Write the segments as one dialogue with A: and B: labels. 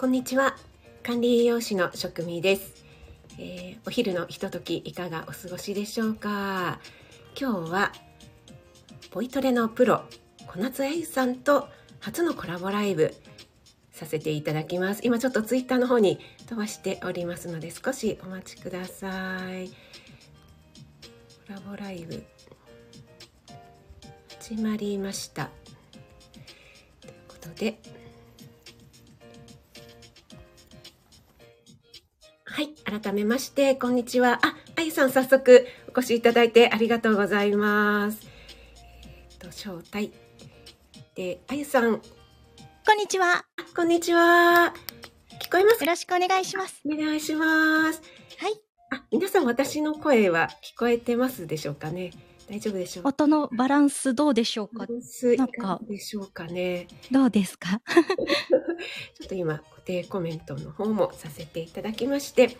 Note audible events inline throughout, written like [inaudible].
A: こんにちは。管理栄養士の職味です、えー、お昼のひとときいかがお過ごしでしょうか？今日はポイトレのプロ小夏あゆさんと初のコラボライブさせていただきます。今ちょっとツイッターの方に飛ばしておりますので少しお待ちください。コラボライブ始まりました。ということで改めまして、こんにちは。あ、あゆさん、早速お越しいただいてありがとうございます。えっ、と、招待。で、あゆさん。
B: こんにちは。
A: こんにちは。聞こえます？
B: よろしくお願いします。
A: お願いします。
B: はい。
A: あ、皆さん、私の声は聞こえてますでしょうかね？大丈夫でしょう？
B: 音のバランスどうでしょうか？
A: バランスなんかでしょうかね？
B: どうですか？[laughs]
A: ちょっと今固定コメントの方もさせていただきまして、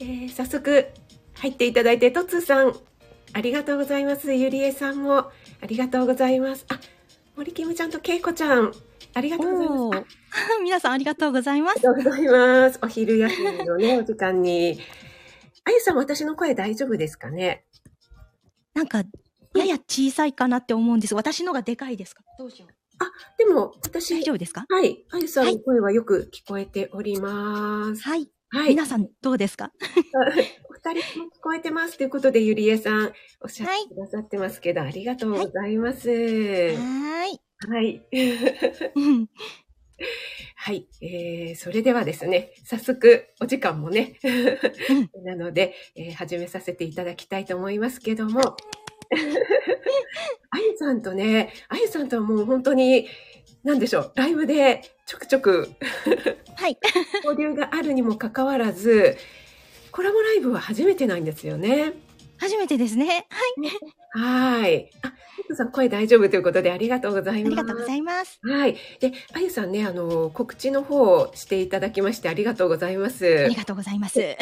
A: えー、早速入っていただいてとつさんありがとうございます。ゆりえさんもありがとうございます。あ森キムちゃんとけいこちゃんありがとうございます。[laughs]
B: 皆さんありがとうございます。
A: ありがとうございます。お昼休みのねお時間に。あゆさん私の声大丈夫ですかね？
B: なんか、やや小さいかなって思うんです。私のがでかいですか？どうしよう。
A: あ、でも、私。
B: 大丈夫ですか？
A: はい。あゆさんの声はよく聞こえております。
B: はい。はい。皆さん、どうですか？[laughs]
A: お二人も聞こえてますということで、ゆりえさん、おっしゃってくださってますけど、はい、ありがとうございます。
B: はい。
A: はい。[laughs] はい、えー、それではですね、早速お時間もね、[laughs] なので、えー、始めさせていただきたいと思いますけども、[laughs] あゆさんとね、あゆさんとはもう本当に、なんでしょう、ライブでちょくちょく
B: はい、
A: 交流があるにもかかわらず、コラボライブは初めてなんですよね。
B: 初めてですね。
A: はい。はい。あ、ゆさん声大丈夫ということでありがとうございます。あ
B: りがとうございます。
A: はい。で、あゆさんね、あの、告知の方をしていただきましてありがとうございます。
B: ありがとうございます。え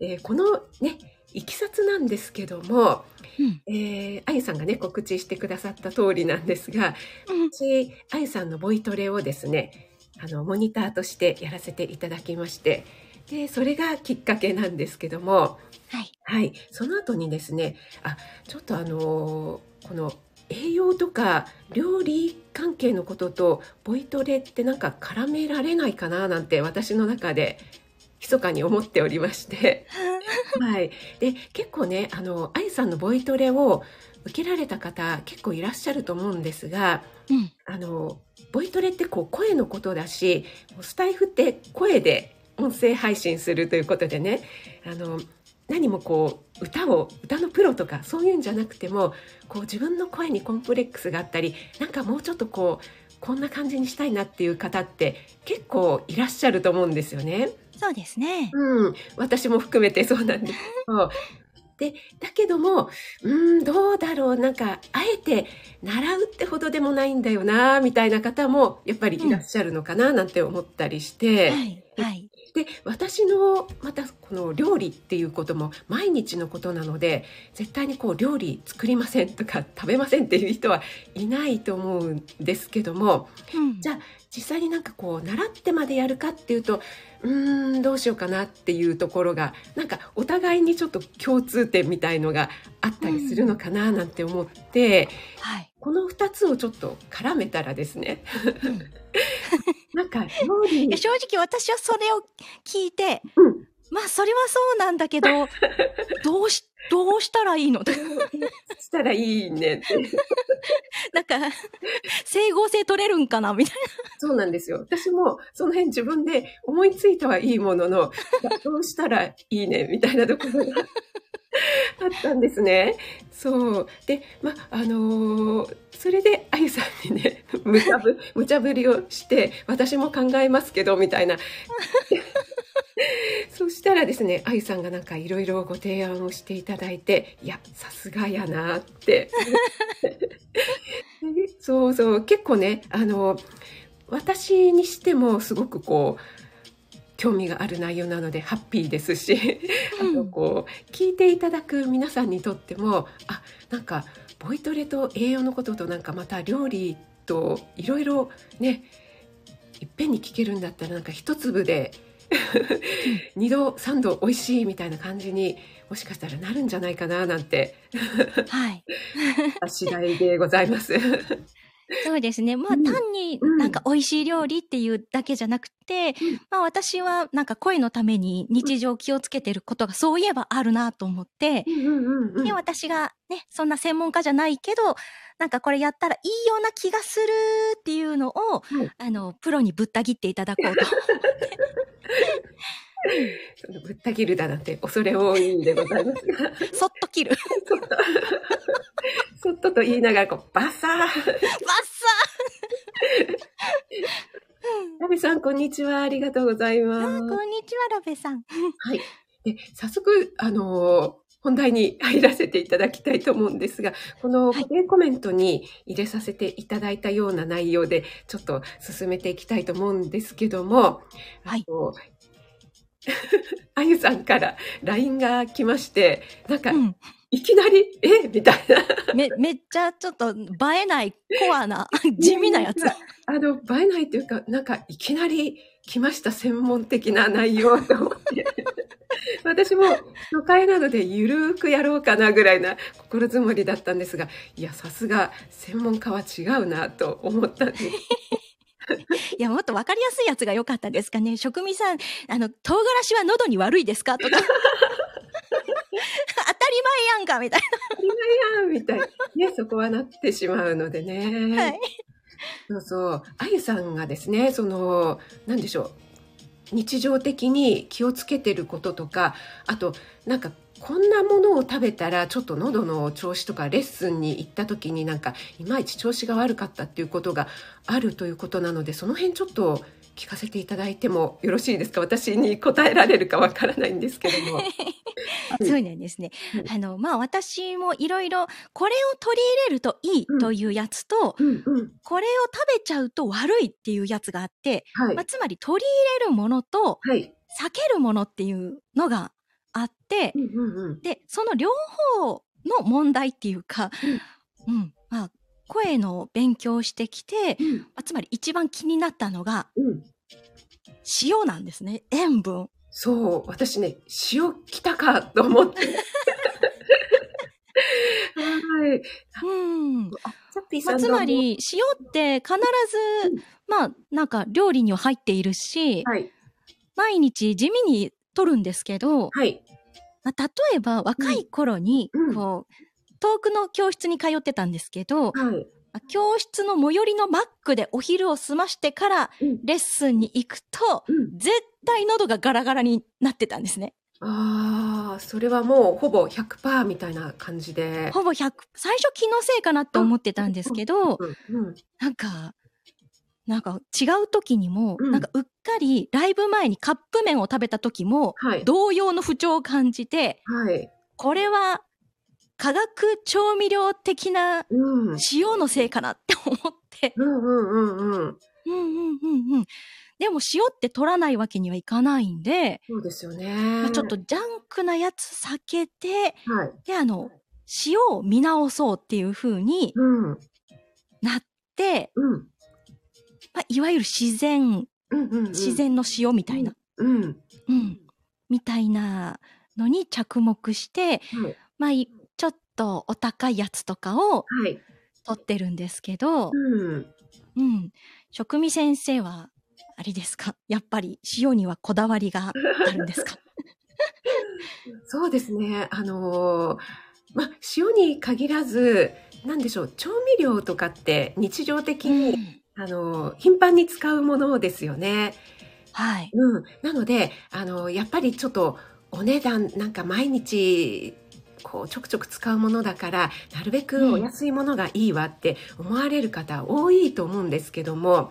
A: ー、このね、いきさつなんですけども、うん、えー、あゆさんがね、告知してくださった通りなんですが、うん、私、あゆさんのボイトレをですね、あの、モニターとしてやらせていただきまして、で、それがきっかけなんですけども、
B: はい。
A: はい。その後にですね、あ、ちょっとあのこの栄養とか料理関係のこととボイトレってなんか絡められないかななんて私の中で密かに思っておりまして [laughs] はい。で、結構ね、あの、愛さんのボイトレを受けられた方結構いらっしゃると思うんですが、うん、あの、ボイトレってこう声のことだし、スタイフって声で音声配信するということでね、あの、何もこう歌を歌のプロとかそういうんじゃなくてもこう自分の声にコンプレックスがあったりなんかもうちょっとこうこんな感じにしたいなっていう方って結構いらっしゃると思うんですよね。
B: そうですね。
A: うん、私も含めてそうなんですけど。で、だけども、うん、どうだろう、なんか、あえて習うってほどでもないんだよな、みたいな方も、やっぱりいらっしゃるのかな、なんて思ったりして、
B: うん、はい、はい。
A: で私のまたこの料理っていうことも毎日のことなので絶対にこう料理作りませんとか食べませんっていう人はいないと思うんですけども、うん、じゃあ実際になんかこう習ってまでやるかっていうとうーんどうしようかなっていうところがなんかお互いにちょっと共通点みたいのがあったりするのかななんて思って、
B: うんはい、
A: この2つをちょっと絡めたらですね、うん。[laughs] なんか料
B: 理正直私はそれを聞いて、うん、まあそれはそうなんだけど、[laughs] どうし、どうしたらいいの？
A: したらいいね？って。
B: なんか、整合性取れるんかな？みたいな。
A: そうなんですよ。私もその辺自分で思いついたはいいものの、[laughs] どうしたらいいね？みたいなところが [laughs] あったんですね。そう。で、ま、あのー、それで、あゆさんにね、無茶ぶ、[laughs] 無茶ぶりをして、私も考えますけど、みたいな。そしたらですね、あゆさんがなんかいろいろご提案をしていただいて、いや、さすがやなって。[laughs] そうそう、結構ね、あの、私にしてもすごくこう、興味がある内容なのでハッピーですし、あとこう聞いていただく皆さんにとってもあなんかボイトレと栄養のこととなんかまた料理といろいろねいっぺんに聞けるんだったらなんか一粒で [laughs] 二度三度美味しいみたいな感じにもしかしたらなるんじゃないかななんて
B: はい。
A: 次第でございます。
B: そうですね。まあ、
A: うん
B: 単に
A: うん
B: なんか美味しい料理っていうだけじゃなくて、
A: うん
B: まあ私はなんか声のために日常気をつけてることがそういえばあるなと思って、
A: うんうんうんうん
B: で、私がね、そんな専門家じゃないけど、なんかこれやったらいいような気がするっていうのを、
A: はい
B: あの、プロにぶった切っていただこうと。[laughs]
A: そのぶった切るだなんて恐れ多いんでございますが、
B: そっと切る。
A: そっと、そっとと言いながらこうバサー。
B: バッサ
A: ラビさんこんにちはありがとうござい
B: ー
A: ます。
B: あこんにちは、ラベさん。
A: はい。で、早速、あのー本題に入らせていただきたいと思うんですが、この
B: はい
A: 固定コメントに入れさせていただいたような内容で、ちょっと進めていきたいと思うんですけども、
B: はい [laughs]
A: あゆさんから LINE が来まして、なんか、
B: うん。
A: いきなり、え？みたいな。
B: め、めっちゃちょっと映えないコアな、[laughs] 地味なやつ。
A: あの、映えないというか、なんか、いきなり来ました、専門的な内容と思って。[laughs] 私も初回なのでゆるーくやろうかなぐらいな心づもりだったんですが、いや、さすが専門家は違うなと思ったんです。[laughs]
B: いや、もっとわかりやすいやつが良かったですかね。職味さん、あの、唐辛子は喉に悪いですか？とか。[laughs] 当たり前やんかみたい
A: 当たり前やんみたいに、ね、そこはなってしまうのでね。
B: な。はい。
A: そうそう。あゆさんがですね、その、なんでしょう。日常的に気をつけてることとか、あと、なんか、こんなものを食べたら、ちょっと喉の調子とか、レッスンに行った時になんか、いまいち調子が悪かったっていうことがあるということなので、その辺ちょっと聞かせていただいてもよろしいですか？私に答えられるかわからないんですけども。[laughs]
B: そうなんですね
A: うん。
B: あの、まあ、私もいろいろ、これを取り入れるといいというやつと、
A: うんうん。
B: これを食べちゃうと悪いっていうやつがあって、
A: はい
B: まあ、。つまり取り入れるものと
A: はい。
B: 避けるものっていうのがあって
A: う、んうんうん。
B: で、その両方の問題っていうか、うん、まあ、声の勉強をしてきて、
A: うん
B: まあつまり一番気になったのが
A: うん。
B: 塩なんですね。塩分。
A: そう、私ね、塩来たかと思って。はい。
B: うん。まあ、つまり、塩って必ず、まあ、なんか料理には入っているし、
A: はい。
B: 毎日地味に取るんですけど、
A: はい。
B: まあ、例えば若い頃に
A: うん、
B: こう、遠くの教室に通ってたんですけど、
A: はい。
B: まあ教室の最寄りのマックでお昼を済ましてから
A: うん
B: レッスンに行くと、
A: うん。
B: 絶対喉がガラガラになってたんですね。
A: ああ、それはもうほぼ100%みたいな感じで。
B: ほぼ100、最初気のせいかなって思ってたんですけど、
A: うん。うん。
B: なんか、なんか違う時にも、
A: うん
B: なんかうっかりライブ前にカップ麺を食べた時も、
A: はい。
B: 同様の不調を感じて、
A: はい。
B: これは化学調味料的な
A: うん。
B: 塩のせいかなって思って。
A: うんうんうんうん。
B: うんうんうんうん。でも塩って取らないわけにはいかないんで、
A: そうですよね。
B: まあちょっとジャンクなやつ避けて、
A: はい。
B: で、あの、塩を見直そうっていう風に
A: うん。
B: なって、
A: うん。
B: まあ、いわゆる自然、
A: うんうんうん。
B: 自然の塩みたいな、
A: うん。
B: うん、みたいなのに着目して、
A: はい。
B: まあ、いちょっとお高いやつとかを
A: はい。
B: 取ってるんですけど、
A: うん。
B: うん。食味先生は、あれですか？やっぱり塩にはこだわりが [laughs] あるんですか？[laughs]
A: そうですね。あのーまあ、塩に限らず、なんでしょう、調味料とかって日常的に、
B: うん
A: あのー頻繁に使うものですよね。
B: はい。
A: うん。なので、あのーやっぱりちょっとお値段、なんか毎日、こうちょくちょく使うものだからなるべくお安いものがいいわって思われる方多いと思うんですけども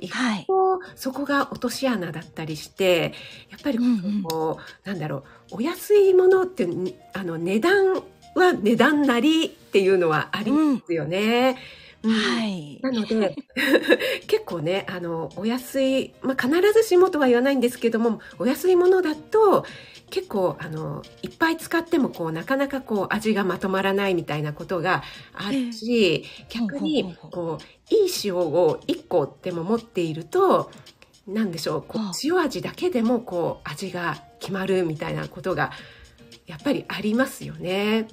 A: 意
B: はい
A: 外とそこが落とし穴だったりしてやっぱりこう、
B: うんうん
A: なんだろうお安いものってあの値段は値段なりっていうのはありますよね。うん
B: はい。
A: なので [laughs] 結構ねあのお安い、まあ、必ずしもとは言わないんですけどもお安いものだと結構あのいっぱい使ってもこうなかなかこう味がまとまらないみたいなことがあるし、逆にこういい塩を1個でも持っていると何でしょうこう
B: はあ。
A: 塩味だけでもこう味が決まるみたいなことがやっぱりありますよね。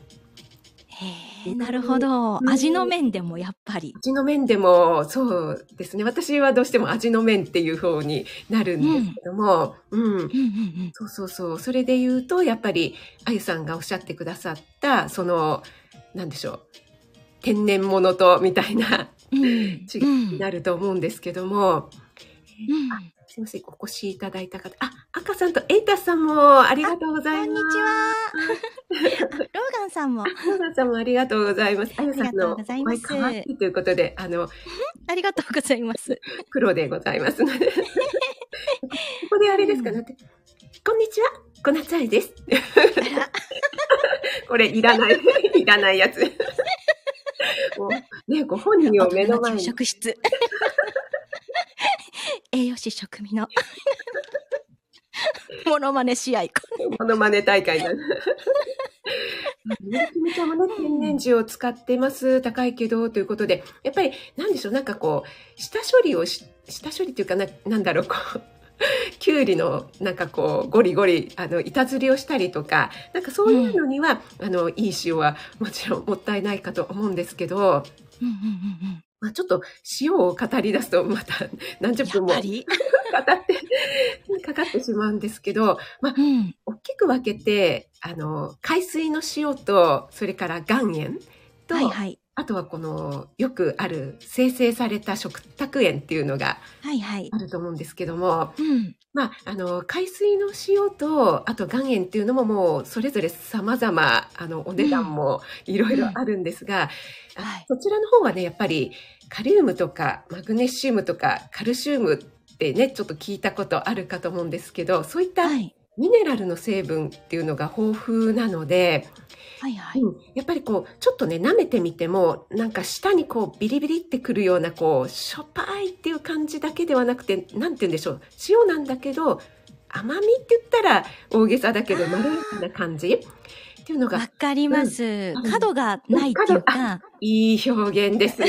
B: へえ、なるほど。
A: うん。
B: 味の面でもやっぱり。
A: 味の面でもそうですね。私はどうしても味の面っていう方になるんですけども、うん。
B: うん。うんうん。
A: そうそうそう。それで言うとやっぱりあゆさんがおっしゃってくださったそのなんでしょう。天然物とみたいな
B: うん。
A: 違いになると思うんですけども、
B: うん
A: すいませんお越しいただいた方あ赤さんとエイタスさんもありがとうござ
B: こんに
A: います。
B: ちは。[laughs] ローガンさんも。
A: ローガンさんもありがとうございます。あゆさん
B: ありがと
A: の
B: うございます
A: お声可愛いということであの [laughs]
B: ありがとうございます。
A: 黒でございますので。[laughs] ここであれですか、
B: うん。
A: こんにちは、こなつあいです。これいらない、いらないやつ。もうね、ご本人を目の前に。
B: 食室。栄養士食味の。[laughs] モノマネ試合。
A: モノマネ大会になる。みちゃんもね、天然塩を使ってます。高いけど、ということで、やっぱり、なんでしょう、なんかこう、下処理をし、下処理っていうかな、なんだろう、こう、きゅうりの、なんかこう、ゴリゴリ、あの、板ずりをしたりとか、なんかそういうのには、あの、いい塩はもちろんもったいないかと思うんですけど、
B: うんうんうんうん。
A: まあちょっと塩を語り出すと、また [laughs] 何十
B: や
A: 分も語って。[laughs] かかってしまうんですけど、まあ
B: うん。
A: 大きく分けて、あの、海水の塩と、それから岩塩と、
B: はいはい。
A: あとはこの、よくある生成された食卓塩っていうのが。あると思うんですけども、
B: うん。
A: まあ、あの、海水の塩と、あと岩塩っていうのももう、それぞれ様々、あの、お値段もいろいろあるんですが、あ
B: はい
A: そちらの方はね、やっぱり、カリウムとか、マグネシウムとか、カルシウムってね、ちょっと聞いたことあるかと思うんですけど、そういった
B: はい。
A: ミネラルの成分っていうのが豊富なので、
B: はいはい。
A: うんやっぱりこうちょっとね舐めてみてもなんか舌にこうビリビリってくるようなこうしょっぱいっていう感じだけではなくてなんて言うんでしょう塩なんだけど甘みって言ったら大げさだけどまろやかな感じ？っていうの
B: わ
A: が
B: かります。
A: うん
B: 角がないっていうか、
A: いい表現です。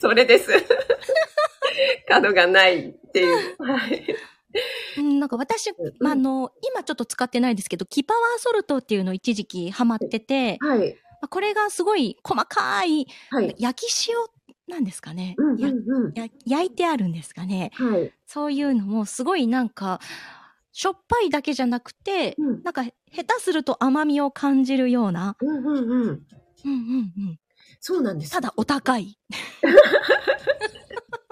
A: それです。角がないっていう。はい。
B: うん、なんか私、まあ、あの、今ちょっと使ってないですけど、キパワーソルトっていうの一時期ハマってて、
A: はい。
B: まあこれがすごい細かい
A: はい。
B: 焼き塩なんですかね、
A: うんうん
B: や
A: うん。
B: や焼いてあるんですかね。
A: はい。
B: そういうのもすごいなんか、しょっぱいだけじゃなくて、
A: うん
B: なんか下手すると甘みを感じるような、
A: うんうんうん。
B: うんうんうん。
A: そうなんです。
B: ただお高い。[laughs]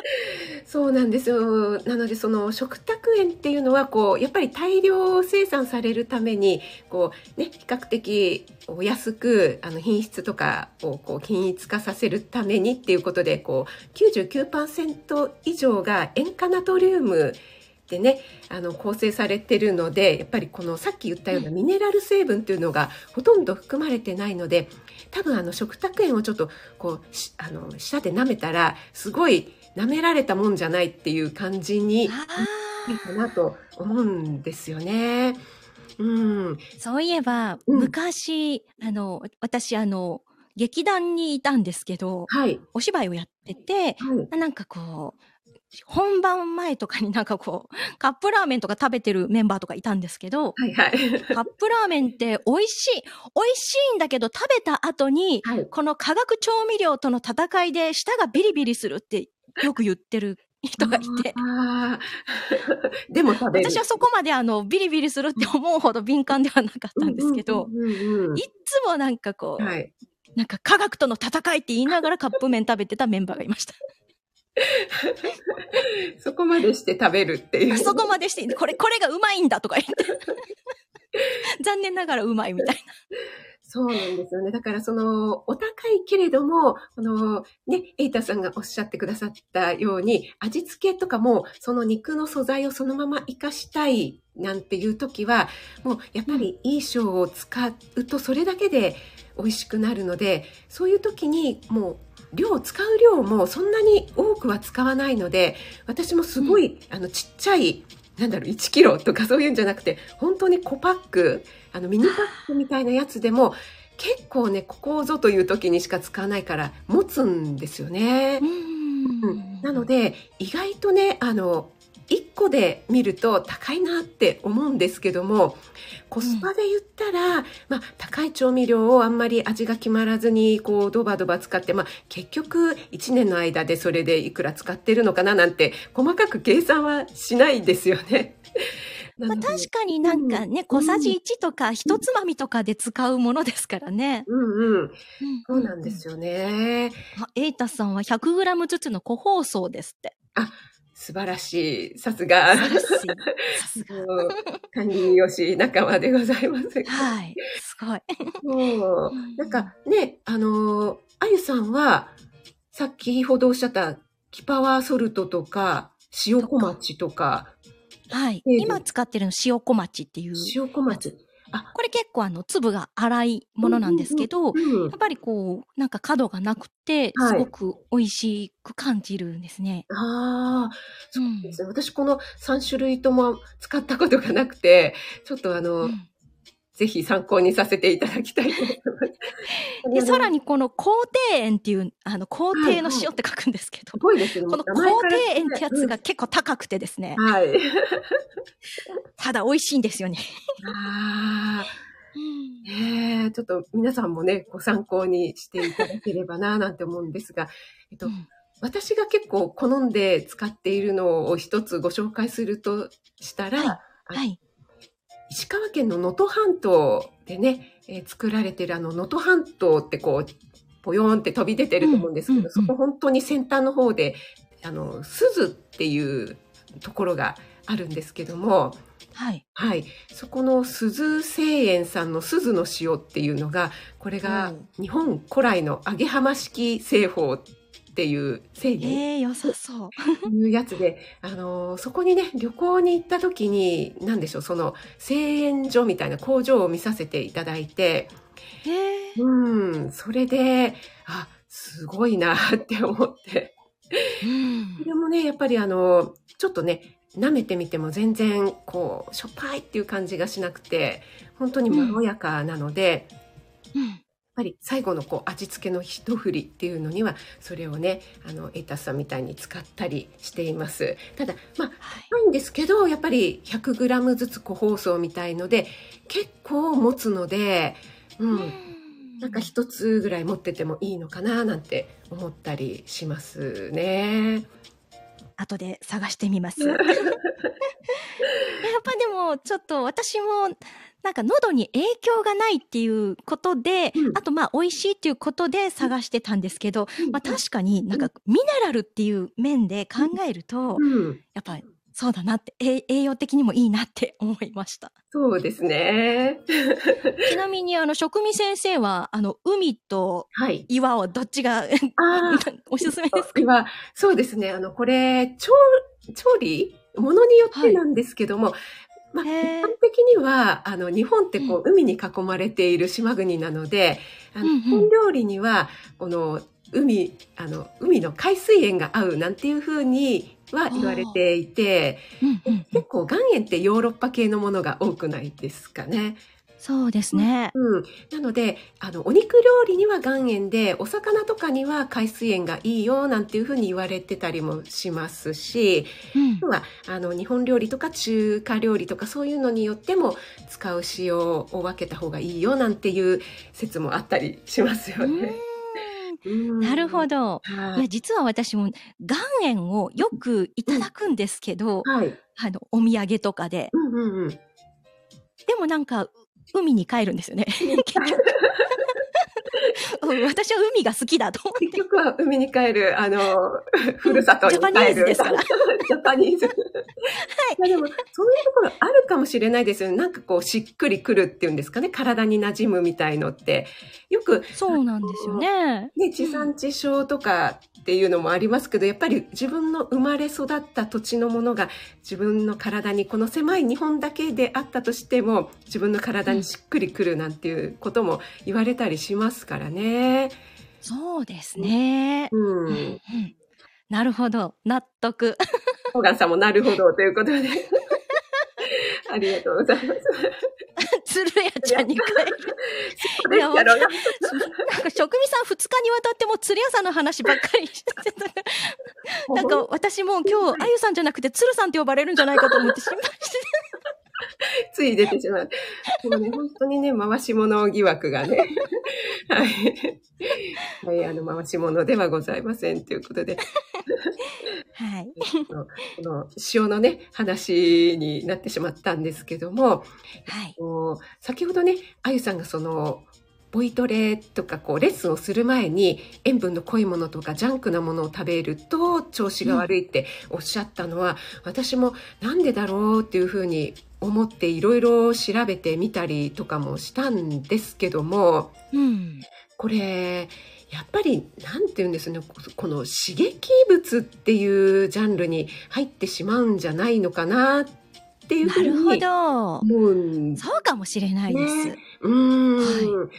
B: [laughs]
A: そうなんですよ。なのでその食卓園っていうのはこうやっぱり大量生産されるためにこうね比較的お安くあの品質とかをこう均一化させるためにっていうことでこう99%以上が塩化ナトリウムでねあの構成されてるのでやっぱりこのさっき言ったようなミネラル成分っていうのがほとんど含まれてないので多分あの食卓園をちょっとこうしあの舌で舐めたらすごい舐められたもんじゃないっていう感じにいい
B: あ
A: かなと思うんですよね。うん、
B: あ、そういえば、
A: うん。
B: 昔、あの、私、あの、劇団にいたんですけど、
A: はい、
B: お芝居をやってて、
A: はい、
B: なんかこう、本番前とかになんかこう、[laughs] カップラーメンとか食べてるメンバーとかいたんですけど、
A: はい、はい、[laughs]
B: カップラーメンって美味しい、美味しいんだけど食べた後に、
A: はい。
B: この化学調味料との戦いで舌がビリビリするってよく言ってる人がいて。[laughs]
A: でも。
B: 私はそこまであの、ビリビリするって思うほど敏感ではなかったんですけど、いっつもなんかこう、
A: はい。
B: なんか科学との戦いって言いながらカップ麺食べてたメンバーがいました。[laughs]
A: そこまでして食べるっていう。[laughs]
B: そこまでして、これ、これがうまいんだとか言って。[laughs] 残念ながらうまいみたい
A: そうなんですよね。だからその、お高いけれども、この、ね、エイタさんがおっしゃってくださったように、味付けとかも、その肉の素材をそのまま活かしたいなんていう時は、もうやっぱりいい塩を使うと、それだけで美味しくなるのでそういう時にもう量使う量もそんなに多くは使わないので私もすごい、あのちっちゃいなんだろう1キロとかそういうんじゃなくて本当に小パックあのミニパックみたいなやつでも結構ねここぞという時にしか使わないから持つんですよね。うん、なので意外とねあの1個で見ると高いなって思うんですけどもコスパで言ったら、うん、まあ、高い調味料をあんまり味が決まらずにこうドバドバ使って、まあ、結局1年の間でそれでいくら使ってるのかななんて細かく計算はしないですよね。[laughs]
B: まあ、確かになんかね、うん、小さじ1とか一つまみとかで使うものですからね。
A: うんうん。そうなんですよね。
B: あ、エイタさんは 100g ずつの個包装ですって。
A: あ、素晴らしい。さすが。さすが。[laughs] 管理よし仲間でございます。
B: はい。すごい。
A: そう。なんかね、あの、あゆさんは、さっきほどおっしゃったキパワーソルトとか、塩小町とか、
B: はい。今使ってるの塩小町っていう。
A: 塩小町。
B: あ、これ結構あの粒が粗いものなんですけど、うんうんうん、やっぱりこう、なんか角がなくて、すごく美味しく感じるんですね。
A: はい、ああ、そうですね、うん、私この3種類とも使ったことがなくて、ちょっとあの、うんぜひ参考にさせていただきたいと思います。[laughs] で、
B: さらにこの皇帝園っていう、あの、皇帝の塩って書くんですけど、
A: はいはい、すごいですね。
B: この皇帝園ってやつが結構高くてですね。
A: はい。
B: ただ美味しいんですよね。
A: ああ。ええちょっと皆さんもね、ご参考にしていただければな、なんて思うんですが、えっと、うん、私が結構好んで使っているのを一つご紹介するとしたら、はい、はい、石川県の能登半島でね、えー、作られてるあの能登半島ってこう、ぽよーんって飛び出てると思うんですけど、うんうんうん、そこ本当に先端の方で、あの、鈴っていうところがあるんですけども、
B: はい。
A: はい。そこの鈴製塩さんの鈴の塩っていうのが、これが日本古来の揚げ浜式製法っていう製品。
B: えー、良さそ
A: う。いうやつで、あのー、そこにね、旅行に行った時に、何でしょう、その製塩所みたいな工場を見させていただいて、
B: え
A: ー、うん、それで、あ、すごいなって思って。うん、それもね、やっぱりあの、ちょっとね、舐めてみても全然こうしょっぱいっていう感じがしなくて本当にまろやかなので、うん、ぱり最後のこう味付けの一振りっていうのにはそれをねあのエイタスさんみたいに使ったりしていますただまあ高いんですけどやっぱり 100g ずつ個包装みたいので結構持つのでうん、なんか一つぐらい持っててもいいのかななんて思ったりしますね。
B: 後で探してみます。[laughs] やっぱでも、ちょっと私も、なんか喉に影響がないっていうことで、うん、あとまあ美味しいっていうことで探してたんですけど、うん、まあ確かになんかミネラルっていう面で考えると、うん、やっぱりそうだなって、栄養的にもいいなって思いました。
A: そうですね。[laughs]
B: ちなみに、あの、職味先生は、あの、海と岩をどっちが、はい、おすすめですか？
A: 岩、そうですね。あの、これ、調、調理？ものによってなんですけども、はいまあ、一般的には、あの、日本ってこう、海に囲まれている島国なので、あの、日本料理には、この、海、あの、海の海水塩が合うなんていうふうには言われていて、結構岩塩ってヨーロッパ系のものが多くないですかね。
B: そうですね。
A: うん。なので、あの、お肉料理には岩塩で、お魚とかには海水塩がいいよ、なんていうふうに言われてたりもしますし、うん、は、あの、日本料理とか中華料理とかそういうのによっても使う塩を分けた方がいいよ、なんていう説もあったりしますよね。[laughs]
B: なるほど。いや、実は私も岩塩をよくいただくんですけど、はい、あの、お土産とかで。うんうんうん、でもなんか、海に帰るんですよね。結局。私は海が好きだと思って。
A: 結局は海に帰る、あの、ふるさとに帰る。
B: ジャパニーズですから。[laughs]
A: ジャパニーズ。はい。いやでも、そういうところあるかもしれないですよね。なんかこう、しっくりくるっていうんですかね。体に馴染むみたいのって。よく、
B: そうなんですよね。
A: ね、地産地消とかっていうのもありますけど、やっぱり自分の生まれ育った土地のものが自分の体に、この狭い日本だけであったとしても、自分の体にしっくりくるなんていうことも言われたりしますからね。
B: そうですね。
A: うん。うん、
B: なるほど。納得。
A: ホーガンさんもなるほどということで。ありがとうございます。
B: 鶴屋ちゃんに帰る。いや、なんか、職味さん二日にわたっても鶴屋さんの話ばっかりしてた。なんか、私も今日、あゆさんじゃなくて鶴さんって呼ばれるんじゃないかと思って心配して [laughs]
A: つい出てしまう。もうね、本当にね、回し物疑惑がね。[laughs] はい。はい、あの、回し物ではございませんということで。
B: はい。
A: この塩のね、話になってしまったんですけども、
B: はい、
A: 先ほどね、あゆさんがその、ボイトレとかこうレッスンをする前に塩分の濃いものとかジャンクなものを食べると調子が悪いっておっしゃったのは、うん、私もなんでだろうっていうふうに思っていろいろ調べてみたりとかもしたんですけども、
B: うん、
A: これやっぱり何て言うんですねこの刺激物っていうジャンルに入ってしまうんじゃないのかなっていうふうに思
B: うんそうかもしれないです。ね、
A: うん、は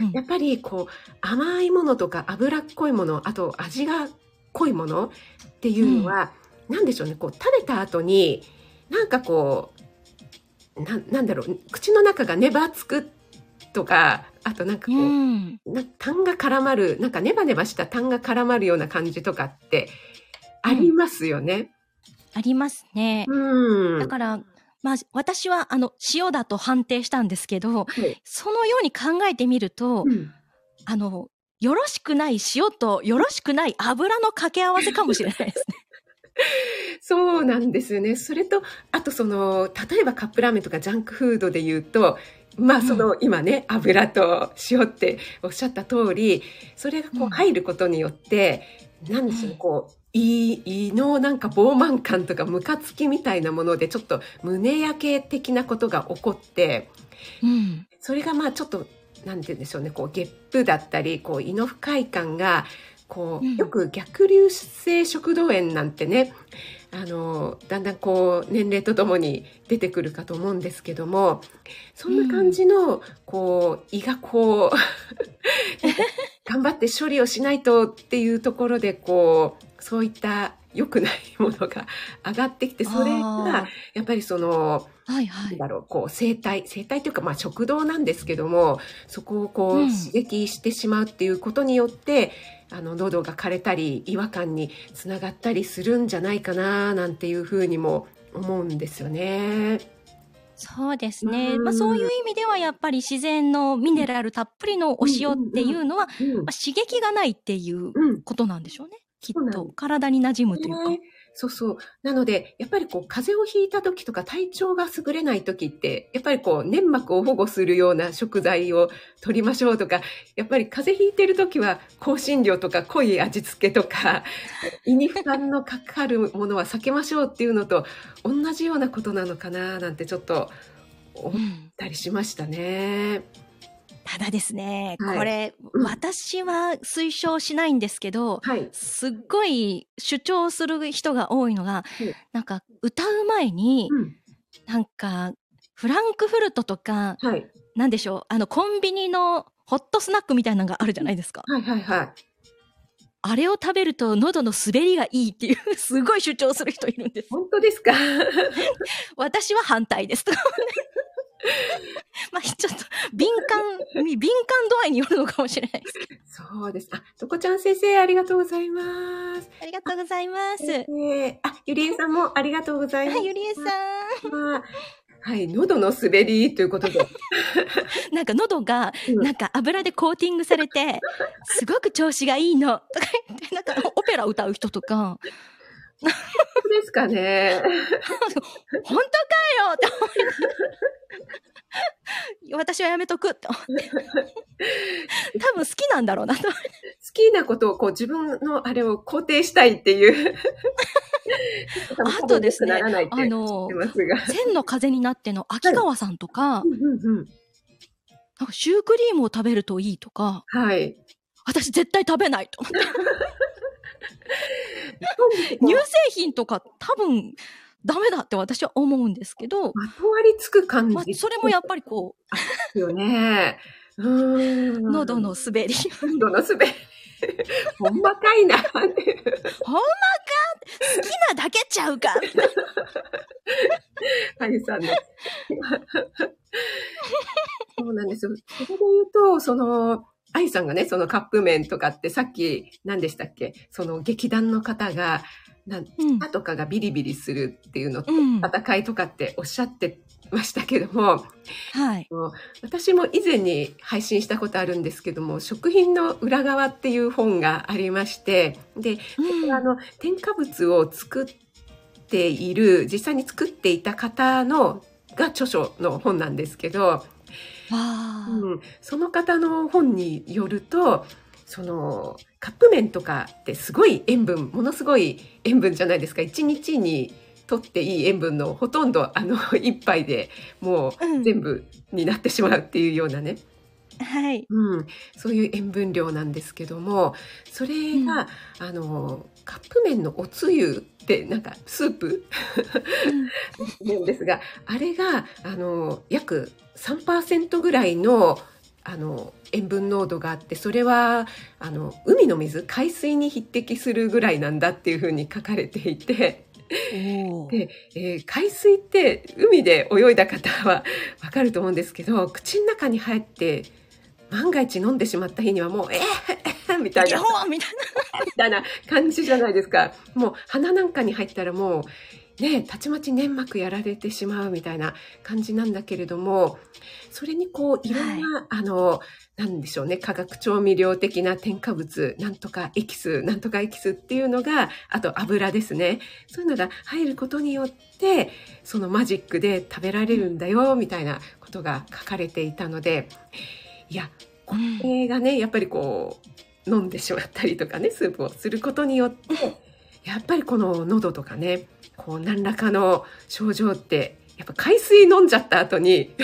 A: い、やっぱりこう甘いものとか脂っこいものあと味が濃いものっていうのは、うん、何でしょうね。こう食べた後になんかこうななんだろう口の中がねばつくとかあとなんかこう、うん、な痰が絡まるなんかネバネバした痰が絡まるような感じとかってありますよね。うん、
B: ありますね。
A: うん、
B: だからまあ、私はあの塩だと判定したんですけど、はい、そのように考えてみると、うん、あのよろしくない塩とよろしくない油の掛け合わせかもしれないですね。[laughs]
A: そうなんですよね。それと、あとその、例えばカップラーメンとかジャンクフードで言うと、まあその、今ね、油と塩っておっしゃった通り、それがこう入ることによって、うん、何でしょう、こう、胃胃のなんか膨満感とかムカつきみたいなものでちょっと胸焼け的なことが起こって、
B: うん、
A: それがまあちょっと何て言うんでしょうねこうゲップだったりこう胃の不快感がこう、よく逆流性食道炎なんてねあのだんだんこう年齢とともに出てくるかと思うんですけどもそんな感じの、こう胃がこう [laughs] 頑張って処理をしないとっていうところでこうそういった良くないものが上がってきてそれがやっぱりその
B: はいはい、
A: だろうこう生態生態というかまあ食道なんですけどもそこをこう、刺激してしまうっていうことによってあの喉が枯れたり違和感につながったりするんじゃないかななんていうふうにも思うんですよね。
B: そうですね。まあそういう意味ではやっぱり自然のミネラルたっぷりのお塩っていうのは、まあ、刺激がないっていうことなんでしょうね。きっと体に馴染むというか。
A: そうそう。なので、やっぱりこう、風邪をひいた時とか体調が優れない時って、やっぱりこう、粘膜を保護するような食材を取りましょうとか、やっぱり風邪ひいてる時は、香辛料とか濃い味付けとか、[laughs] 胃に負担のかかるものは避けましょうっていうのと、同じようなことなのかな、なんてちょっと思ったりしましたね。
B: うんただですね、はい、これ、うん、私は推奨しないんですけど、
A: はい、
B: すっごい主張する人が多いのが、なんか歌う前に、うん、なんかフランクフルトとか、
A: はい、
B: なんでしょう、あのコンビニのホットスナックみたいなのがあるじゃないですか。
A: はいはいはい。
B: あれを食べると喉の滑りがいいっていう、[laughs] すごい主張する人いるんです。
A: 本当ですか？[laughs]
B: 私は反対です。[laughs] まあ、ちょっと、敏感、敏感度合いによるのかもしれないですけど。
A: そうです。あ、とこちゃん先生、ありがとうございます。
B: ありがとうございます。え
A: ー、あ、ゆりえさんもありがとうございます。
B: はい、ゆりえさん。
A: はい、喉の滑りということで。[laughs]
B: なんか喉が、なんか油でコーティングされて、すごく調子がいいの。とか言って、なんか [laughs] オペラ歌う人とか。
A: ですかね。
B: 本当かよって思い私はやめとくって思って。多分好きなんだろうなと。
A: 好きなことをこう自分のあれを肯定したいっていう。
B: あとですねあの。千の風になっての秋川さんとか、
A: うんうんうん
B: なんかシュークリームを食べるといいとか、
A: はい。
B: 私絶対食べないと思って。乳製品とか多分ダメだって私は思うんですけど、
A: まとわりつく感じ。
B: まあ、それもやっぱりこ
A: ですよね。
B: 喉の滑り。
A: 喉のすべ。ほんまかいな。
B: ほんまか好きなだけちゃうか
A: ハリさんの。そうなんですよ。そこで言うと、その、アイさんがね、そのカップ麺とかってさっき何でしたっけ？その劇団の方が、なんとかがビリビリするっていうのと、
B: うん。
A: 戦いとかっておっしゃってましたけども、
B: はい。
A: 私も以前に配信したことあるんですけども、食品の裏側っていう本がありまして、で、
B: うん
A: あの添加物を作っている実際に作っていた方のが著書の本なんですけど、うん、その方の本によるとそのカップ麺とかってすごい塩分ものすごい塩分じゃないですか。1日にとっていい塩分のほとんどあの一杯でも
B: う
A: うん。全部になってしまうっていうようなね、
B: はい。
A: うん、そういう塩分量なんですけどもそれが、あのカップ麺のおつゆってなんかスープ？[laughs] なんですがあれがあの約3%ぐらいのあの塩分濃度があってそれはあの海の水海水に匹敵するぐらいなんだっていうふうに書かれていて。でえー海水って海で泳いだ方はわかると思うんですけど口の中に入って万が一飲んでしまった日にはもうえー、えー、みたいな。
B: みたい
A: みたいな感じじゃないですか。もう鼻なんかに入ったらもうねたちまち粘膜やられてしまうみたいな感じなんだけれどもそれにこういろんな、あのなんでしょうね化学調味料的な添加物なんとかエキスなんとかエキスっていうのがあと油ですね。そういうのが入ることによってそのマジックで食べられるんだよみたいなことが書かれていたのでいやこれがねやっぱりこう飲んでしまったりとかねスープをすることによってやっぱりこの喉とかねこう何らかの症状ってやっぱ海水飲んじゃった後に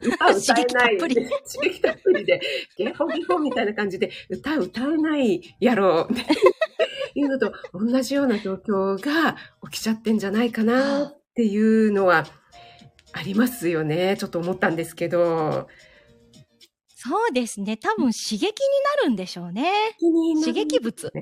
A: 歌歌えない。
B: 刺激たっぷり。
A: 刺激たっぷりでゲホゲホみたいな感じで歌歌えないやろうっていうのと同じような状況が起きちゃってんじゃないかなっていうのはありますよね。ちょっと思ったんですけど
B: そうですね。多分刺激になるんでしょうね。刺激物
A: ね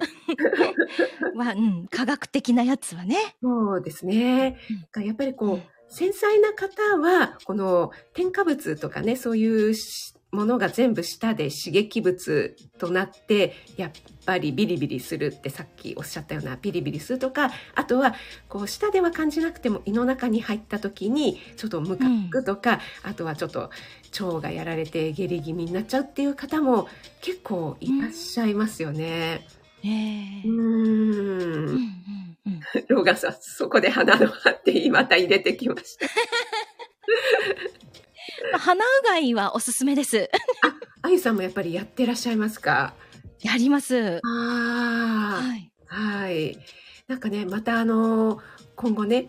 A: [laughs]
B: は、うん、科学的なやつはね。
A: そうですね。やっぱりこう、繊細な方は、この添加物とかね、そういうしものが全部舌で刺激物となって、やっぱりビリビリするってさっきおっしゃったようなビリビリするとか、あとは、こう、舌では感じなくても胃の中に入った時に、ちょっとムカつくとか、あとはちょっと腸がやられて下痢気味になっちゃうっていう方も結構いらっしゃいますよね。
B: ええ
A: うーん
B: うんうんうん
A: ローガンさん、そこで鼻の葉ってまた入れてきました。
B: ま [laughs] あ鼻うがいはおすすめです。
A: あゆさんもやっぱりやってらっしゃいますか？
B: やります。
A: あ
B: はい。
A: あ、はい。なんかね、またあのー今後ね、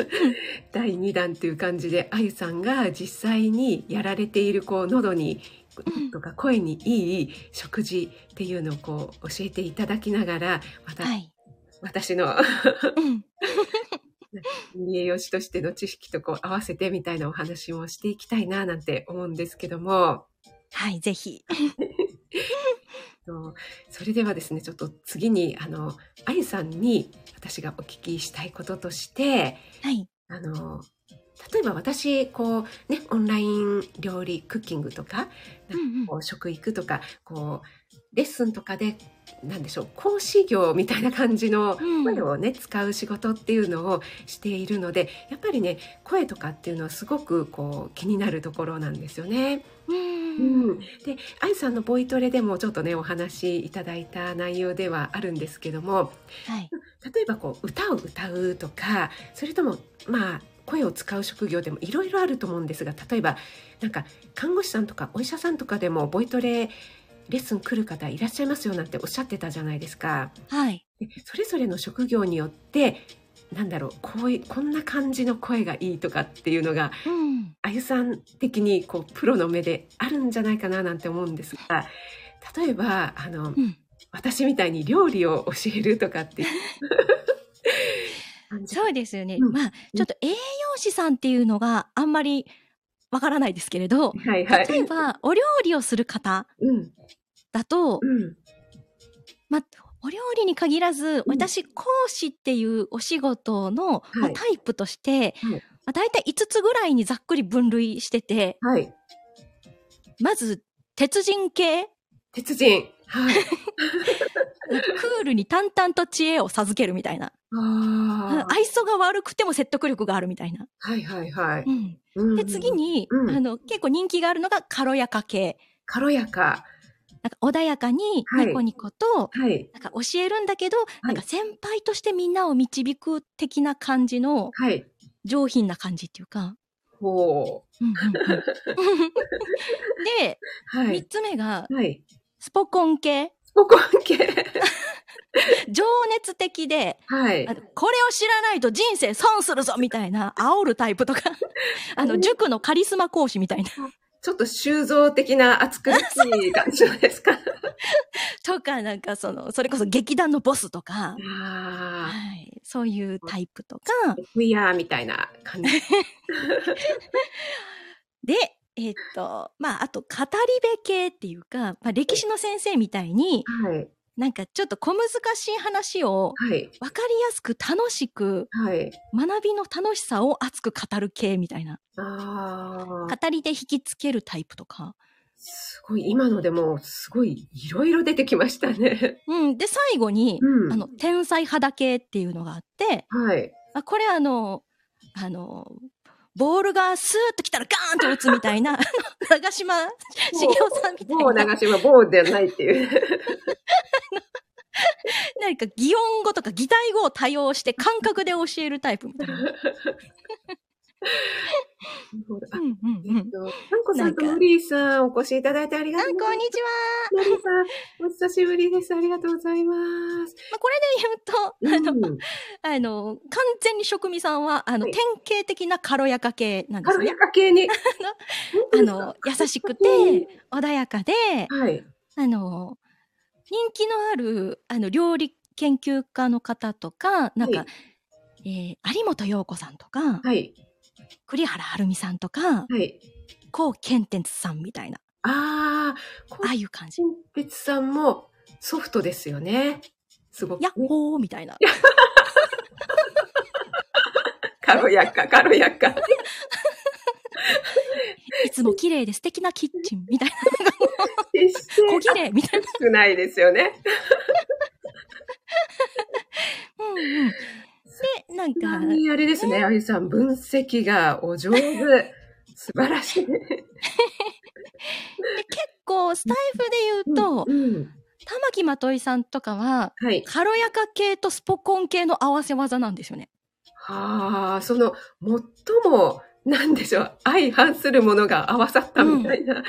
A: [laughs] 第2弾っていう感じで、あゆさんが実際にやられている、こう、喉に、
B: うん
A: とか声にいい食事っていうのをこう教えていただきながら、また
B: はい。
A: 私の
B: うん。[laughs] [laughs]
A: 栄養士としての知識とこう合わせてみたいなお話もしていきたいななんて思うんですけども、
B: はい、ぜひ。
A: それではですねちょっと次にあのあゆさんに私がお聞きしたいこととして
B: はい。
A: あの例えば私こうねオンライン料理クッキングとか
B: うんうん
A: こう食育とかこうレッスンとかでなんでしょう講師業みたいな感じの
B: うん
A: 声をね、使う仕事っていうのをしているのでやっぱりね声とかっていうのはすごくこう気になるところなんですよね。
B: うん
A: うん、で愛さんのボイトレでもちょっとねお話しいただいた内容ではあるんですけども
B: はい。
A: 例えばこう歌を歌うとかそれともまあ声を使う職業でもいろいろあると思うんですが例えばなんか看護師さんとかお医者さんとかでもボイトレレッスン来る方いらっしゃいますよなんておっしゃってたじゃないですか。
B: はい。
A: でそれぞれの職業によってなんだろうこういこんな感じの声がいいとかっていうのが
B: うん。
A: あゆさん的にこうプロの目であるんじゃないかななんて思うんですが例えばあの、
B: うん。
A: 私みたいに料理を教えるとかって [laughs]
B: そうですよね。
A: うん
B: まあ、ちょっと栄養士さんっていうのがあんまりわからないですけれど、
A: はいはい。
B: 例えば、お料理をする方
A: うん
B: だと、
A: うん
B: まあ、お料理に限らず、
A: うん
B: 私、講師っていうお仕事の、まあ
A: はい
B: タイプとして、
A: はい
B: まあ、大体5つぐらいにざっくり分類してて、
A: はい。
B: まず、鉄人系、
A: 鉄人。はい。[laughs]
B: クールに淡々と知恵を授けるみたいな。愛想が悪くても説得力があるみたいな。
A: はいはいはい。
B: うん
A: うん
B: で、次。に、
A: うん
B: あの、結構人気があるのが軽やか系。
A: 軽やか。
B: なんか穏やかに
A: はい
B: ニコニコと、
A: はい。
B: なんか教えるんだけど、なんか先輩としてみんなを導く的な感じの
A: はい。
B: 上品な感じっていうか。
A: ほ
B: う [laughs] で、
A: う。は
B: 三
A: い。
B: つ目が、
A: はい。
B: スポコン系。
A: スポコン系。
B: 情熱的で、
A: はい
B: これを知らないと人生損するぞみたいな、煽るタイプとか、[laughs] あの、塾のカリスマ講師みたいな、
A: ちょっと修造的な熱苦しい感じですか。[laughs]
B: とか、なんかその、それこそ劇団のボスとか、
A: あ
B: はい、そういうタイプとか、
A: あ。フィアーみたいな感じ。[laughs]
B: で、えっと、まあ、あと、語り部系っていうか、まあ、歴史の先生みたいに、
A: はい。
B: なんかちょっと小難しい話を
A: はい。
B: 分かりやすく楽しく、
A: はい。
B: 学びの楽しさを熱く語る系みたいな。語りで引きつけるタイプとか。
A: すごい、今のでも、すごい、いろいろ出てきましたね。
B: うん。で、最後に、
A: うん。
B: あの、天才肌系っていうのがあって、
A: はい。
B: あこれあの、あの、ボールがスーッと来たらガーンと打つみたいな、[laughs] 長島茂雄さんみた
A: 某
B: いな、
A: 長島、某ではないっていう。[laughs]
B: 何か擬音語とか擬態語を多用して感覚で教えるタイプみたいな。[laughs]
A: あ
B: うんうんうん。
A: と、かんこさんとモリーさん、お越しいただいてありが
B: あ、
A: とうございます。
B: こんにちは。
A: モリーさん、お久しぶりです。ありがとうございます。
B: まあ、これで言うと、あの、
A: うん [laughs]
B: あの、完全に職味さんは、あの、
A: はい
B: 典型的な軽やか系なんですね
A: 軽や。か系に。[laughs]
B: あの、優しくて、穏やかで、
A: はい。
B: あの、人気のある、あの、料理研究家の方とか、なんか、
A: は
B: えー有本陽子さんとか、
A: はい。
B: 栗原はるみさんとか、
A: はい。
B: 高健哲さんみたいな、
A: ああ、こ
B: ああいう感じ。
A: う、別さんもソフトですよね。すごく、
B: やっほーみたいな。
A: 軽やか、軽やか。
B: いつも綺麗で素敵なキッチンみたいな。小綺麗みたいな。
A: 少ないですよね。
B: うんうん。で、なんか、
A: あれですね、あゆさん、分析がお上手。[laughs] 素晴らしい。
B: 結構、スタイフで言うと、
A: うん。
B: 玉木まといさんとかは、
A: はい。
B: 軽やか系とスポコン系の合わせ技なんですよね。
A: はあ、その、最も、なんでしょう、相反するものが合わさったみたいな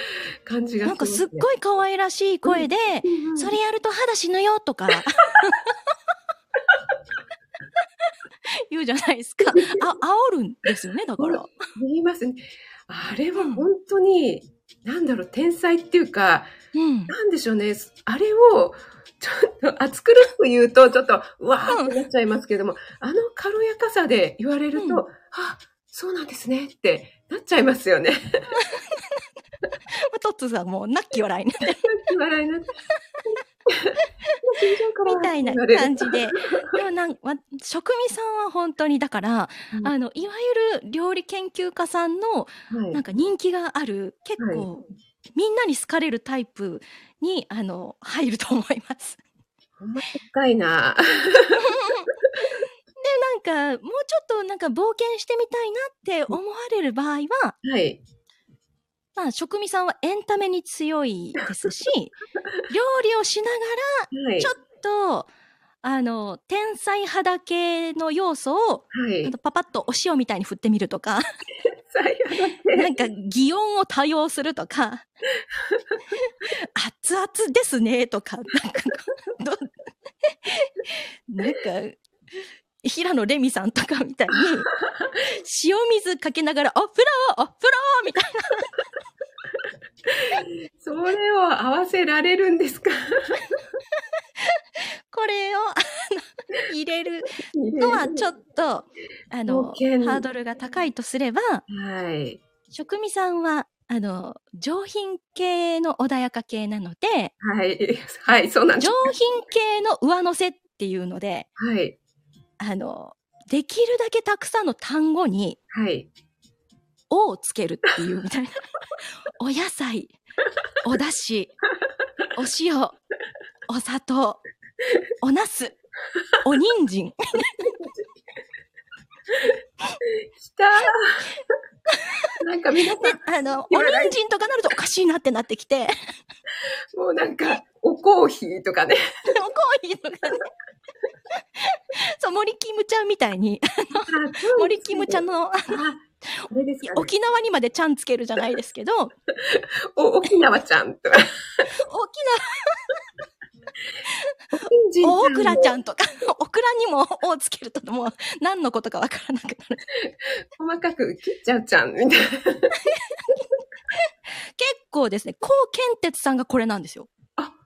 A: 感じが
B: なんかすっ
A: い、
B: ごい可愛らしい声で、
A: うんうん
B: それやると肌死ぬよとか、言うじゃないですか。あ、煽るんですよね、だから。
A: 言いますね。あれは本当に、なんだろう、天才っていうか、
B: うん。
A: なんでしょうね、あれを、ちょっと暑苦しく言うと、ちょっと、うわーってなっちゃいますけども、あの軽やかさで言われると、
B: うん
A: あ、そうなんですねってなっちゃいますよね。[laughs]
B: トッツーさんもうナッキ笑いね。
A: 笑いなって。[laughs]
B: みたいな感じで。[laughs] でもなんま、職味さんは本当に、だから、
A: うん
B: あの、いわゆる料理研究家さんの、
A: はい
B: なんか人気がある、結構、みんなに好かれるタイプに、あの、入ると思います。
A: ほんま深いな。[laughs]
B: なんか、もうちょっとなんか冒険してみたいなって思われる場合は、
A: はい。
B: まあ、職味さんはエンタメに強いですし、[laughs] 料理をしなが
A: はい。
B: ちょっと、あの、天才肌系の要素を、
A: はい。
B: パパッとお塩みたいに振ってみるとか、なんか擬音を多用するとか、[laughs] 熱々ですねとか、なんかど、[laughs] なんか、平野レミさんとかみたいに、[laughs] 塩水かけながら、お風呂お風呂みたいな。
A: それを合わせられるんですか？
B: これを、入れるのはちょっと、あの、ハードルが高いとすれば、
A: はい。
B: 職味さんは、あの、上品系の穏やか系なので、
A: はい。はい、そうなんです
B: 上。品系の上乗せっていうので、
A: はい。
B: あの、できるだけたくさんの単語に、
A: はい。
B: おをつけるっていうみたいな。[laughs] お野菜、お出汁、お塩、お砂糖、お茄子、お人参。
A: きたーなんか皆さん、
B: あの、お人参とかなるとおかしいなってなってきて、
A: もうなんか、おコーヒーとかね。[laughs]
B: おコーヒーとかね。[laughs] そう、森キムちゃんみたいに、森キムちゃん
A: の。ね。
B: 沖縄にまでちゃんつけるじゃないですけど、[laughs]
A: お、沖縄ちゃんとか。
B: 沖
A: 人
B: 縄、大倉ちゃ
A: ん。
B: んとか、オクラにも「お」つけるともう何のことかわからなくなる。
A: 細かく切っちゃうちゃん、みたいな。
B: 結構ですね、高健鉄さんがこれなんですよ。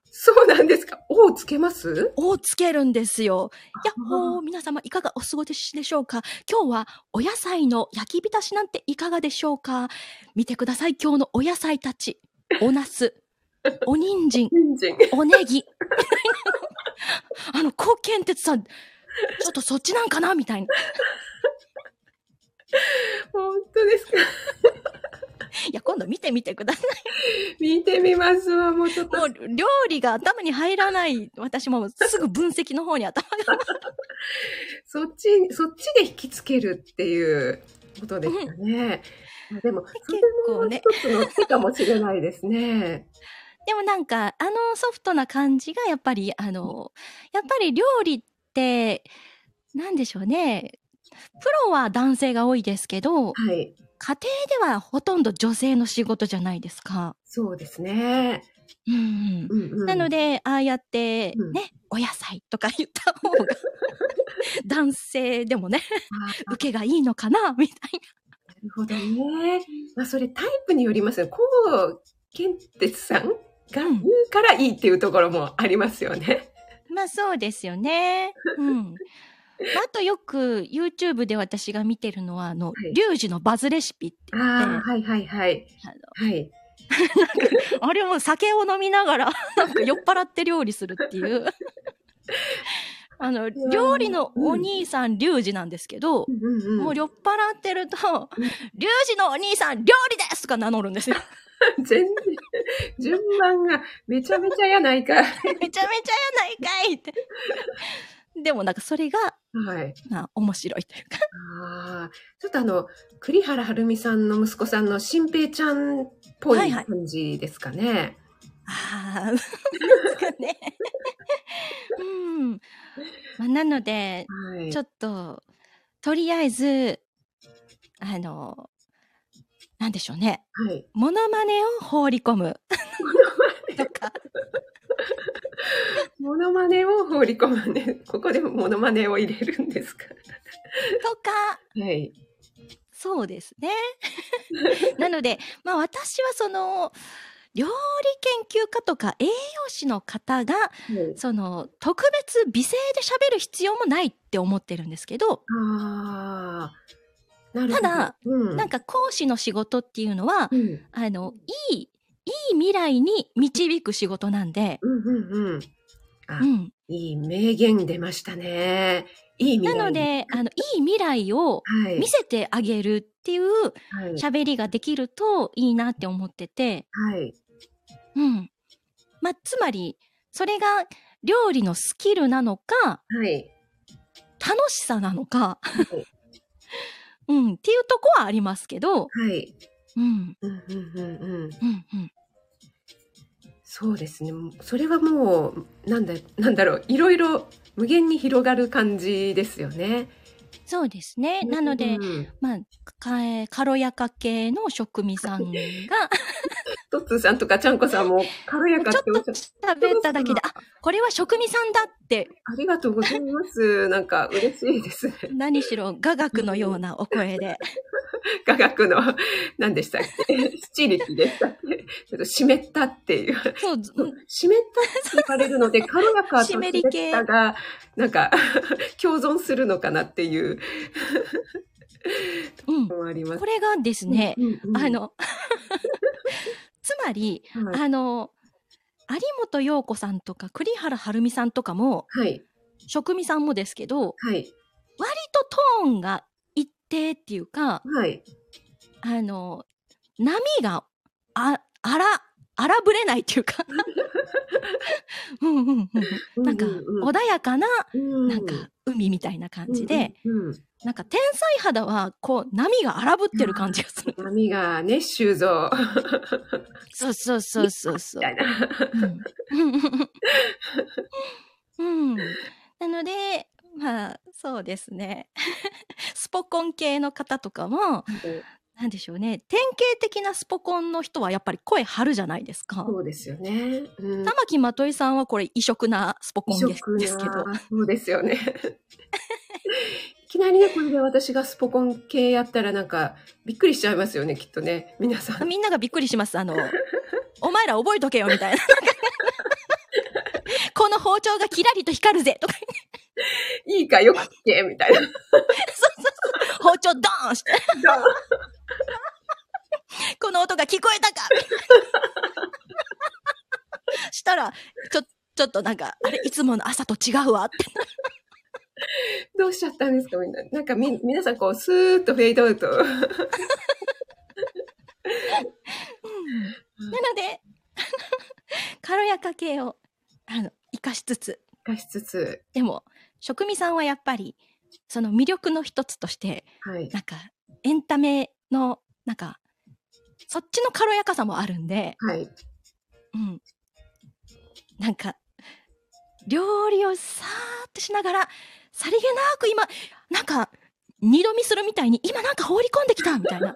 A: あ、そうなんですか？おをつけます「
B: お」つけるんですよ。やっほー、皆様いかがお過ごしでしょうか？今日はお野菜の焼き浸しなんていかがでしょうか？見てください、今日のお野菜たち。お茄子、[laughs] お人参、
A: 人参。
B: おネギ。[laughs] あの、高健鉄さん、ちょっとそっちなんかな？みたいな。[laughs]
A: 本当ですか？
B: いや、今度見てみてくださ
A: 見てみますわ、もうちょっ
B: い。
A: と
B: も。う、料理が頭に入らない、私もすぐ分析の方に頭が。
A: そっち、そっちで引きつけるっていうことですかね。まあでも、それも
B: 構ね
A: 一つの手かもしれないですね。
B: でもなんか、あのソフトな感じが、やっぱり、あの、やっぱり料理って、なんでしょうね。プロは男性が多いですけど、
A: はい。
B: 家庭ではほとんど女性の仕事じゃないですか。
A: そうですね。
B: うんうん。
A: うんうん、
B: なので、ああやって、
A: うん
B: ね、お野菜とか言った方が、[laughs] 男性でもね、
A: あ
B: 受けがいいのかな、みたい
A: なるほどね。まあ、それタイプによりますよ。こう、ケンテツさんが言うからいいっていうところもありますよね。
B: な。まあそうですよね。うん。まああとよく YouTube で私が見てるのは、あの、
A: はい
B: リュウジのバズレシピって言って、
A: ああ、はいはいはい。
B: あ
A: はい。
B: のあれも酒を飲みながら、[laughs] なんか酔っ払って料理するっていう。[laughs] あの、
A: ー
B: 料理のお兄さん、リュウジなんですけど、
A: うんうんうん、
B: もう酔っ払ってると、
A: うん
B: リュウジのお兄さん、料理ですとか名乗るんですよ。[laughs]
A: 全然、順番がめちゃめちゃやないかい。
B: めちゃめちゃやないかいって。でもなんかそれが、
A: はい。
B: まあ面白いというか。
A: ああ、ちょっとあの、栗原はるみさんの息子さんの新平ちゃんっぽい
B: はいはい
A: 感じですかね。
B: ああ、なんかね。うん。まあ、なので、
A: はい。
B: ちょっと、とりあえず、あの、なんでしょうね。
A: はい。
B: モノマネを放り込む。とか。[laughs]
A: モノマネを放り込むね。ここでもモノマネを入れるんですか？
B: とか、
A: はい。
B: そうですね。[laughs] なので、まあ私はその、料理研究家とか栄養士の方が、
A: はい、
B: その、特別美声で喋る必要もないって思ってるんですけど、
A: ああ、なるほど。
B: ただ、
A: うん、
B: なんか講師の仕事っていうのは
A: う、ん、
B: あの、いい、いい未来に導く仕事なんで、
A: うん、うん、うん。あ、
B: うん。
A: いい名言出ましたね。いい未来。
B: なの、で、あの、いい未来を
A: はい。
B: 見せてあげるっていう
A: はい。
B: 喋りができるといいなって思ってて、
A: はい。
B: うん。まあ、つまり、それが料理のスキルなのか、
A: はい。
B: 楽しさなのか、
A: はい [laughs]
B: うん、っていうとこはありますけど、
A: はい。
B: うん、
A: うん、うん、うん、うん。
B: うん、うん。
A: そうですね。それはもう、なんだ、なんだろう。いろいろ無限に広がる感じですよね。
B: そうですね。なので、
A: うん、
B: まあ、かえ軽やか系の職味さんが、[laughs]
A: トッツーさんとかちゃんこさんも軽やかっておっしゃって
B: 食べただけで、あ、これは職味さんだって、
A: ありがとうございます。なんか嬉しいですね。
B: 何しろ雅楽のようなお声で。[laughs]
A: 科学の、何でしたっけ？スチリキでしたっけ？ちょっと湿ったっていう。
B: そう、[laughs]
A: 湿ったって言われるので、軽やかと
B: 湿
A: 湿
B: り系
A: ったが、なんか、[laughs] 共存するのかなっていう
B: うん。これがですね、
A: うんうん
B: あ、の、つまり、
A: はい。
B: あの、有本陽子さんとか栗原はるみさんとかも、
A: はい。
B: 職味さんもですけど、
A: はい。
B: 割とトーンが一定っていうか、
A: はい。
B: あの、波が、あ、あら、荒ぶれないっていうか、[laughs] うんうんうん。なんか、穏やかな、
A: な
B: なんか、海みたいな感じで、、なんか、天才肌は、こう、波が荒ぶってる感じがする。
A: 波がね、修造。
B: そうそうそうそうそう [laughs]
A: みた。いな。
B: うん。うん。なので、まあ、そうですね。[laughs] スポコン系の方とかも、なんでしょうね。典型的なスポコンの人はやっぱり声張るじゃないですか。
A: そうですよね。うん
B: 玉木まといさんはこれ異色なスポコン
A: 異
B: です
A: 色
B: ですけど。
A: な、そうですよね。いきなりね、これで私がスポコン系やったらなんか、びっくりしちゃいますよね、きっとね。皆さん。
B: みんながびっくりします。あの、お前ら覚えとけよみたいな。この包丁がキラリと光るぜとか、
A: いいかよく聞け、みたいな。
B: 包丁ドーンして、この音が聞こえたかしたら、ちょ、ちょっとなんか、あれ、いつもの朝と違うわって。
A: どうしちゃったんですか、みんな。なんかみ、皆さんこう、スーッとフェードアウト。
B: なので、軽やか系を、あの、活かしつつ、
A: 化しつつ、
B: でも、職味さんはやっぱり、その魅力の一つとして、
A: はい。
B: なんか、エンタメの、なんか、そっちの軽やかさもあるんで、
A: はい。
B: うん。なんか、料理をさーってしながら、さりげなく今、なんか、二度見するみたいに、今なんか放り込んできたみたいな。[laughs]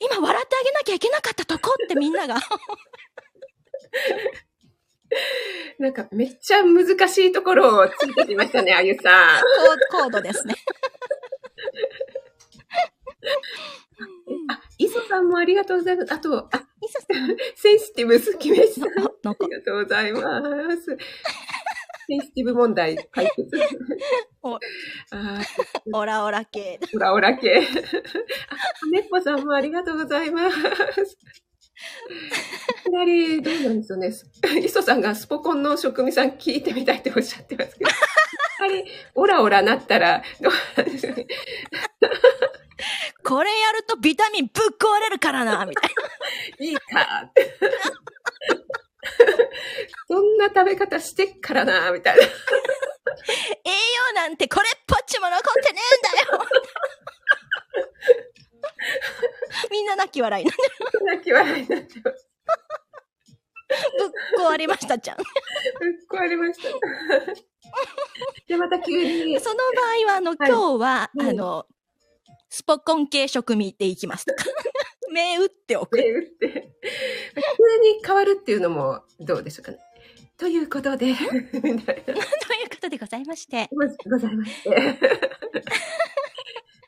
B: え、今笑ってあげなきゃいけなかったとこってみんなが。[laughs]
A: なんか、めっちゃ難しいところをついてきましたね、あゆさん。
B: コードですね。[laughs]
A: あ、磯さんもありがとうございます。あと、あ、
B: いささん、[laughs]
A: センシティブ好きめしさん。あり、がとうございます。センシティブ問題解決。
B: お
A: あー
B: オラオラ系。
A: オラオラ系。あ、ねっぽさんもありがとうございます。いきなり、どうなんですよね。[laughs] 磯さんがスポコンの職味さん聞いてみたいっておっしゃってますけど。やはり、オラオラなったら、どうなんでしょうね。
B: これやるとビタミンぶっ壊れるからな、みたいな。
A: いいかって。そんな食べ方してっからな、みたいな。
B: 栄養なんてこれっぽっちも残ってねえんだよみんな泣き笑いなんで
A: 泣き笑いになってます。
B: ぶっ壊れましたじゃん。
A: ぶっ壊れました。で、また急に、
B: その場合は、あの、
A: はい
B: 今日は、
A: うん
B: あの、スポコン系食味でいきますとか。[laughs] 目打っておく。
A: ね、打って、急に変わるっていうのもどうでしょうかね。ということで。[laughs]
B: ということでございまして、
A: ごございまして。[laughs]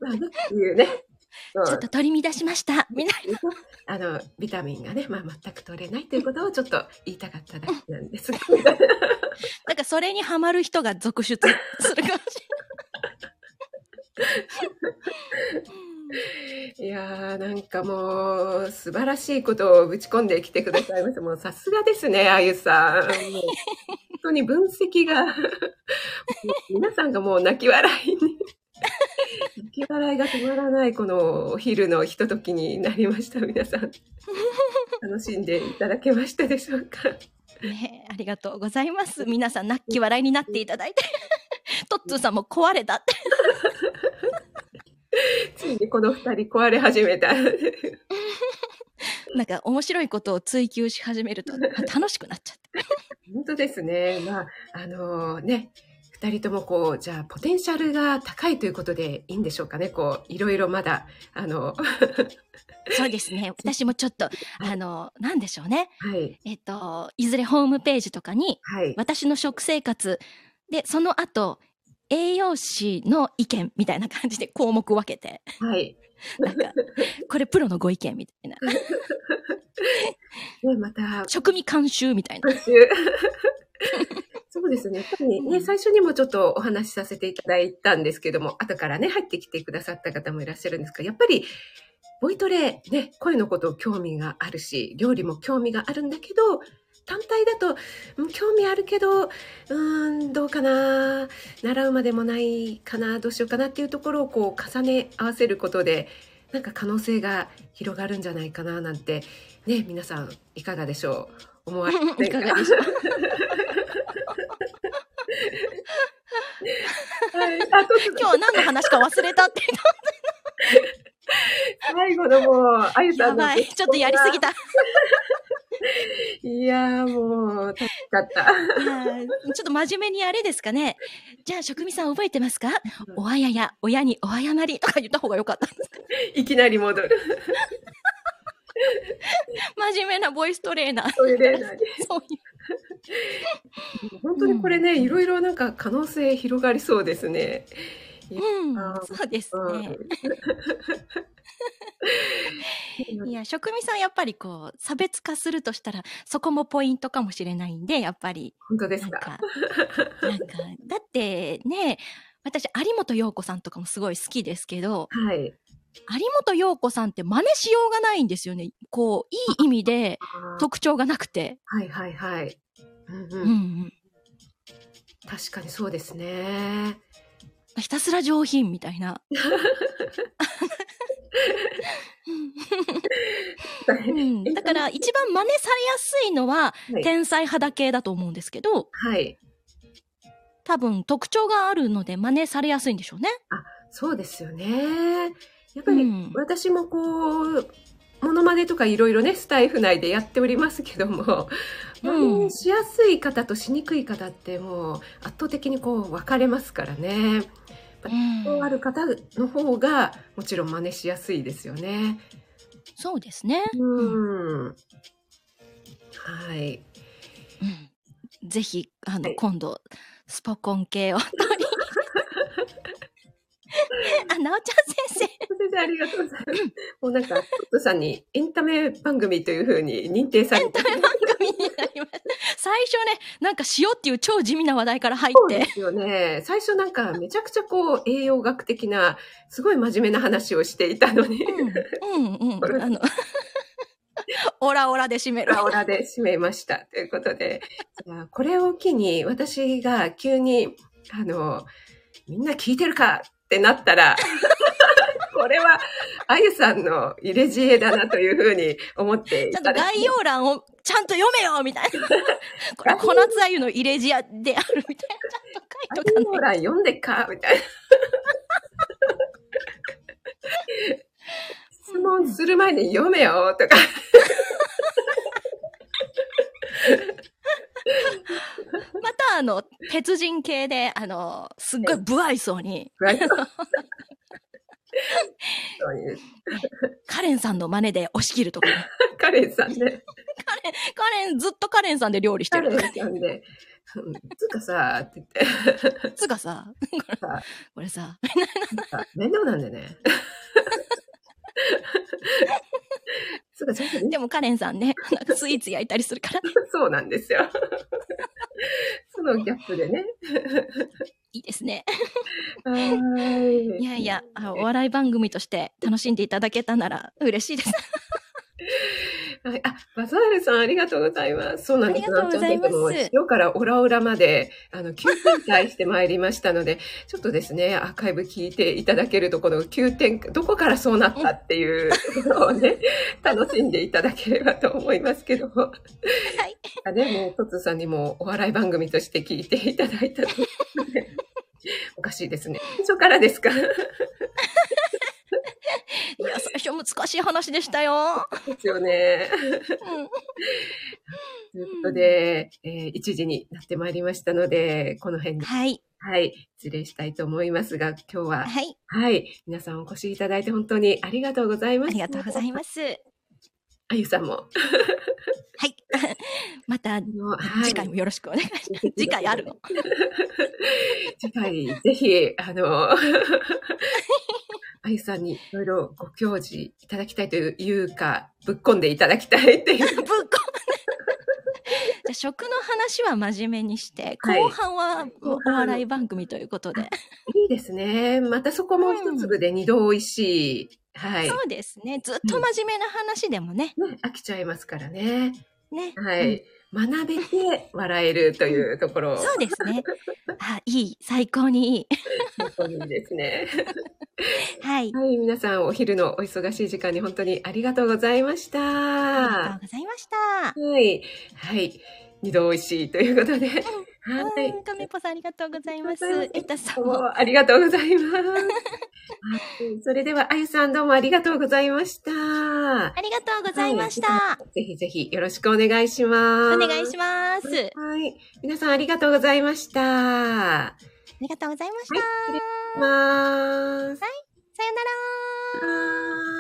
A: まあね、っていうね。
B: ちょっと取り乱しました。みんな、[laughs]
A: あの、ビタミンがね、まあ全く取れないということをちょっと言いたかっただけなんですが。[laughs]
B: なんかそれにハマる人が続出するかもしれない。[laughs]
A: いやー、なんかもう、素晴らしいことをぶち込んできてくださいました。もうさすがですね、あゆさん。本当に分析が、皆さんがもう泣き笑いに、泣き笑いが止まらないこのお昼のひとときになりました。皆さん。楽しんでいただけましたでしょうか？
B: ねえありがとうございます。皆さん、泣き笑いになっていただいて。[laughs] トッツーさんも壊れたって。[laughs]
A: ついにこの二人壊れ始めた。[laughs]
B: なんか面白いことを追求し始めると楽しくなっちゃって。
A: 本当ですね。まあ、あのね、二二人ともこう、じゃあ、ポテンシャルが高いということでいいんでしょうかね。こう、いろいろまだ、あの、[laughs]
B: そうですね。[laughs] 私もちょっと、あの、なんでしょうね。
A: はい。
B: えっと、いずれホームページとかに、
A: はい。
B: 私の食生活で、その後、栄養士の意見みたいな感じで項目分けて、
A: はい。
B: なんか、これプロのご意見みたいな。[laughs]
A: ね、また、
B: 食味監修みたいな。
A: 今週そうですね。やっぱりね、最初にもちょっとお話しさせていただいたんですけども、後からね、入ってきてくださった方もいらっしゃるんですが、やっぱり、ボイトレ、ね、声のこと興味があるし、料理も興味があるんだけど、単体だと、うん興味あるけど、うーん、どうかな、習うまでもないかな、どうしようかなっていうところをこう重ね合わせることで、なんか可能性が広がるんじゃないかな、なんて、ね、皆さんいかがでしょう？思われません
B: いかがでしょう？
A: はい、
B: 今日は何の話か忘れたって。[laughs]
A: 最後のもう、あゆさんの。
B: やばい。ちょっとやりすぎた。い
A: いやーもう、助かった。
B: ちょっと真面目にあれですかね。じゃあ、職味さん覚えてますか？おあやや、親にお謝りとか言った方がよかった。
A: いきなり戻る。
B: 真面目なボイストレーナー。
A: トイレ内
B: そういう。
A: 本当にこれね、いろいろなんか可能性広がりそうですね。
B: うんそうですね。
A: うん
B: いや、職味さんやっぱりこう、差別化するとしたら、そこもポイントかもしれないんで、やっぱり。
A: 本当ですか？
B: なんか、なんか、だってね、私、有本陽子さんとかもすごい好きですけど、
A: はい。
B: 有本陽子さんって真似しようがないんですよね。こう、いい意味で特徴がなくて。
A: はいはいはい。うん
B: うん
A: う、
B: うんん。
A: 確かにそうですね。
B: ひたすら上品みたいな。[laughs] うん、[laughs] だから一番真似されやすいのは
A: はい。
B: 天才肌系だと思うんですけど、
A: はい。
B: 多分特徴があるので真似されやすいんでしょうね。
A: そうですよね。やっぱり
B: うん
A: 私もこう、モノマネとかいろいろね、スタイフ内でやっておりますけども、
B: うん
A: 真似しやすい方としにくい方ってもう圧倒的にこう分かれますからね。
B: うん
A: ある方の方がもちろん真似しやすいですよね。
B: そうですね。
A: うん。はい。
B: うんぜひ、あの、
A: はい
B: 今度、スポコン系を取り。[laughs] [laughs] あ、なおちゃん先生。
A: 先生ありがとうございます。もうなんか、トットさんにエンタメ番組というふうに認定されて。
B: 番組になりました。最初ね、なんか塩っていう超地味な話題から入って。
A: そうですよね。最初なんかめちゃくちゃこう栄養学的なすごい真面目な話をしていたのに、
B: うん、うん、うん。あの、[laughs] オラオラで締める。
A: オラオラで締めました。ということで、これを機に私が急に、あの、みんな聞いてるかってなったら、[laughs] これは、あゆさんの入れ知恵だなというふうに思ってい
B: ちゃんと概要欄をちゃんと読めよみたいな。[laughs] これ、小夏あゆの入れ知恵であるみたいな。ちゃんと書いとか
A: 概要欄読んでっかみたいな。質問する前に読めよとか。[laughs] [laughs]
B: また、あの、鉄人系で、あの、すっごい不愛想に、[laughs] カレンさんの真似で押し切るとかね。[laughs]
A: カレンさんね。
B: カレン、カレン、ずっとカレンさんで料理して
A: カレン。さんで。うんつうかさ、って言って、
B: つうかさ、これ
A: さ面倒なんでね。[laughs] つうか、ちょっとね
B: でもカレンさんね、スイーツ焼いたりするから、[laughs]
A: そうなんですよ。[laughs] そのギャップでね。
B: いいですね。
A: い。
B: いやいや、あお笑い番組として楽しんでいただけたなら嬉しいです。
A: はい、あ、バザールさんありがとうございます。そうなんです。
B: ありがとうございます
A: なおちゃん先生も塩からオラオラまで、あの、急展開してまいりましたので、[laughs] ちょっとですね、アーカイブ聞いていただけると、この急展開、どこからそうなったっていうのをね、[laughs] 楽しんでいただければと思いますけども。
B: はい。
A: あね、もう、トツさんにもお笑い番組として聞いていただいたと。[laughs] おかしいですね。最初からですか？
B: いや、最初難しい話でしたよ。
A: ですよね。
B: うん
A: ということで、えー1時になってまいりましたので、この辺で、
B: はい。
A: はい、失礼したいと思いますが、今日は、
B: はい。
A: はい、皆さんお越しいただいて本当にありがとうございます。
B: ありがとうございます。
A: あゆさんも。
B: はい。[laughs] また、次回もよろしくお願いします。[laughs] 次回あるの？[laughs]
A: 次回、ぜひ、あの、あゆさんにいろいろご教示いただきたいというか、ぶっこんでいただきたいっていう。
B: ぶっこじゃあ食の話は真面目にして、
A: はい
B: 後半はお笑い番組ということで。
A: いいですね。またそこも一粒で二度美味しい。はい。
B: そうですね。ずっと真面目な話でもね。
A: ね、飽きちゃいますからね。
B: ね。
A: はい。学べて笑えるというところ。
B: そうですね。[laughs] あ、いい。最高にいい。
A: 本当にいいですね。[laughs]
B: はい。
A: はい、皆さんお昼のお忙しい時間に本当にありがとうございました。
B: ありがと
A: は
B: うございました。
A: い。はい。二度美味しいということで。はい。
B: とみぽさんありがとうございます。えたさんも。
A: ありがとうございます。それでは、あゆさんどうもありがとうございました。
B: ありがとうございました、はい。
A: ぜひぜひよろしくお願いします。
B: お願いします。
A: はい。皆さんありがとうございました。
B: ありがとうございました。
A: はい、失礼します。はい。さよなら。